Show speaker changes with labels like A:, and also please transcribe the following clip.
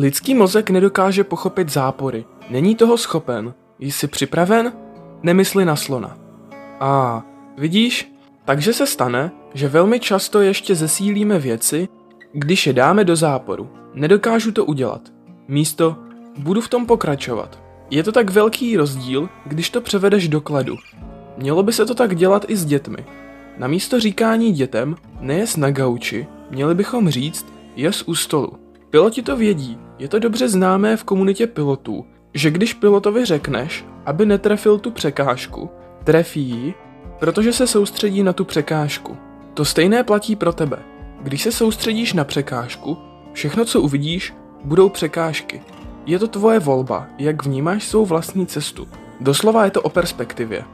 A: Lidský mozek nedokáže pochopit zápory. Není toho schopen. Jsi připraven? Nemysli na slona. A vidíš? Takže se stane, že velmi často ještě zesílíme věci, když je dáme do záporu. Nedokážu to udělat. Místo budu v tom pokračovat. Je to tak velký rozdíl, když to převedeš do kladu. Mělo by se to tak dělat i s dětmi. Na místo říkání dětem nejes na gauči, měli bychom říct jes u stolu. Piloti to vědí, je to dobře známé v komunitě pilotů, že když pilotovi řekneš, aby netrefil tu překážku, trefí ji, protože se soustředí na tu překážku. To stejné platí pro tebe. Když se soustředíš na překážku, všechno, co uvidíš, budou překážky. Je to tvoje volba, jak vnímáš svou vlastní cestu. Doslova je to o perspektivě.